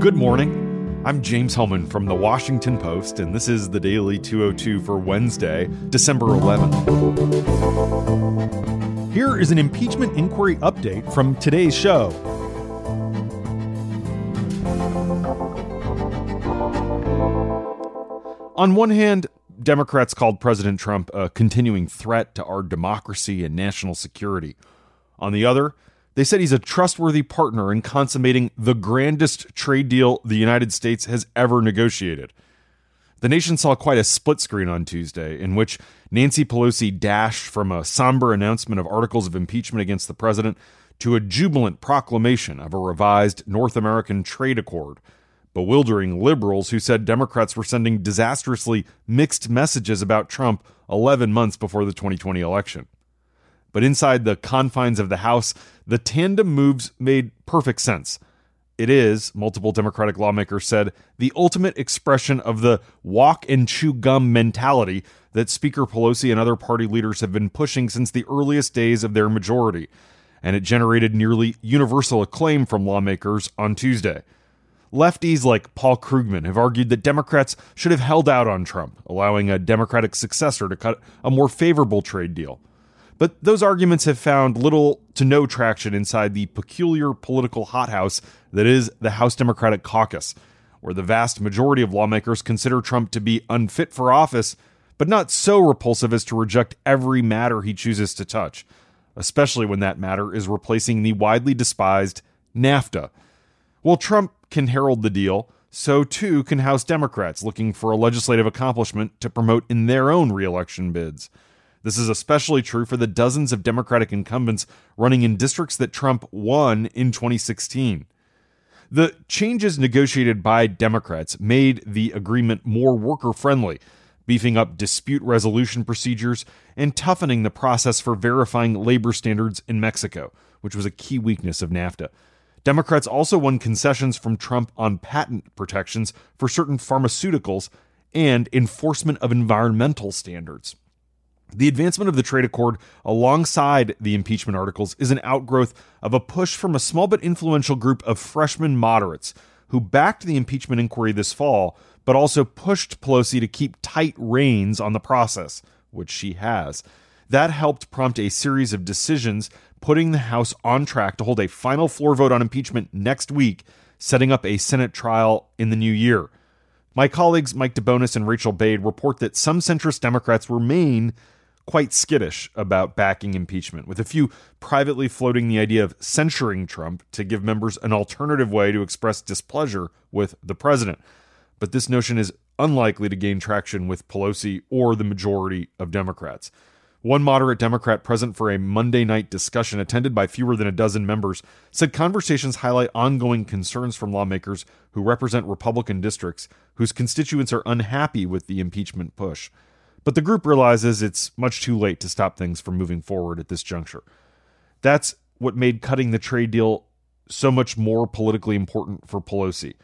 Good morning. I'm James Hohmann from the Washington Post, and this is the Daily 202 for Wednesday, December 11th. Here is an impeachment inquiry update from today's show. On one hand, Democrats called President Trump a continuing threat to our democracy and national security. On the other, they said he's a trustworthy partner in consummating the grandest trade deal the United States has ever negotiated. The nation saw quite a split screen on Tuesday, in which Nancy Pelosi dashed from a somber announcement of articles of impeachment against the president to a jubilant proclamation of a revised North American trade accord, bewildering liberals who said Democrats were sending disastrously mixed messages about Trump 11 months before the 2020 election. But inside the confines of the House, the tandem moves made perfect sense. It is, multiple Democratic lawmakers said, the ultimate expression of the walk and chew gum mentality that Speaker Pelosi and other party leaders have been pushing since the earliest days of their majority. And it generated nearly universal acclaim from lawmakers on Tuesday. Lefties like Paul Krugman have argued that Democrats should have held out on Trump, allowing a Democratic successor to cut a more favorable trade deal. But those arguments have found little to no traction inside the peculiar political hothouse that is the House Democratic Caucus, where the vast majority of lawmakers consider Trump to be unfit for office, but not so repulsive as to reject every matter he chooses to touch, especially when that matter is replacing the widely despised NAFTA. While Trump can herald the deal, so too can House Democrats looking for a legislative accomplishment to promote in their own reelection bids. This is especially true for the dozens of Democratic incumbents running in districts that Trump won in 2016. The changes negotiated by Democrats made the agreement more worker friendly, beefing up dispute resolution procedures and toughening the process for verifying labor standards in Mexico, which was a key weakness of NAFTA. Democrats also won concessions from Trump on patent protections for certain pharmaceuticals and enforcement of environmental standards. The advancement of the trade accord alongside the impeachment articles is an outgrowth of a push from a small but influential group of freshman moderates who backed the impeachment inquiry this fall, but also pushed Pelosi to keep tight reins on the process, which she has. That helped prompt a series of decisions putting the House on track to hold a final floor vote on impeachment next week, setting up a Senate trial in the new year. My colleagues Mike DeBonis and Rachel Bade report that some centrist Democrats remain quite skittish about backing impeachment, with a few privately floating the idea of censuring Trump to give members an alternative way to express displeasure with the president. But this notion is unlikely to gain traction with Pelosi or the majority of Democrats. One moderate Democrat present for a Monday night discussion attended by fewer than a dozen members said conversations highlight ongoing concerns from lawmakers who represent Republican districts whose constituents are unhappy with the impeachment push. But the group realizes it's much too late to stop things from moving forward at this juncture. That's what made cutting the trade deal so much more politically important for Pelosi,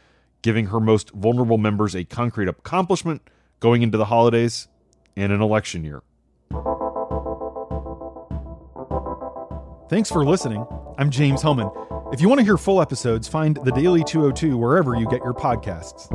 giving her most vulnerable members a concrete accomplishment going into the holidays and an election year. Thanks for listening. I'm James Hohmann. If you want to hear full episodes, find the Daily 202 wherever you get your podcasts.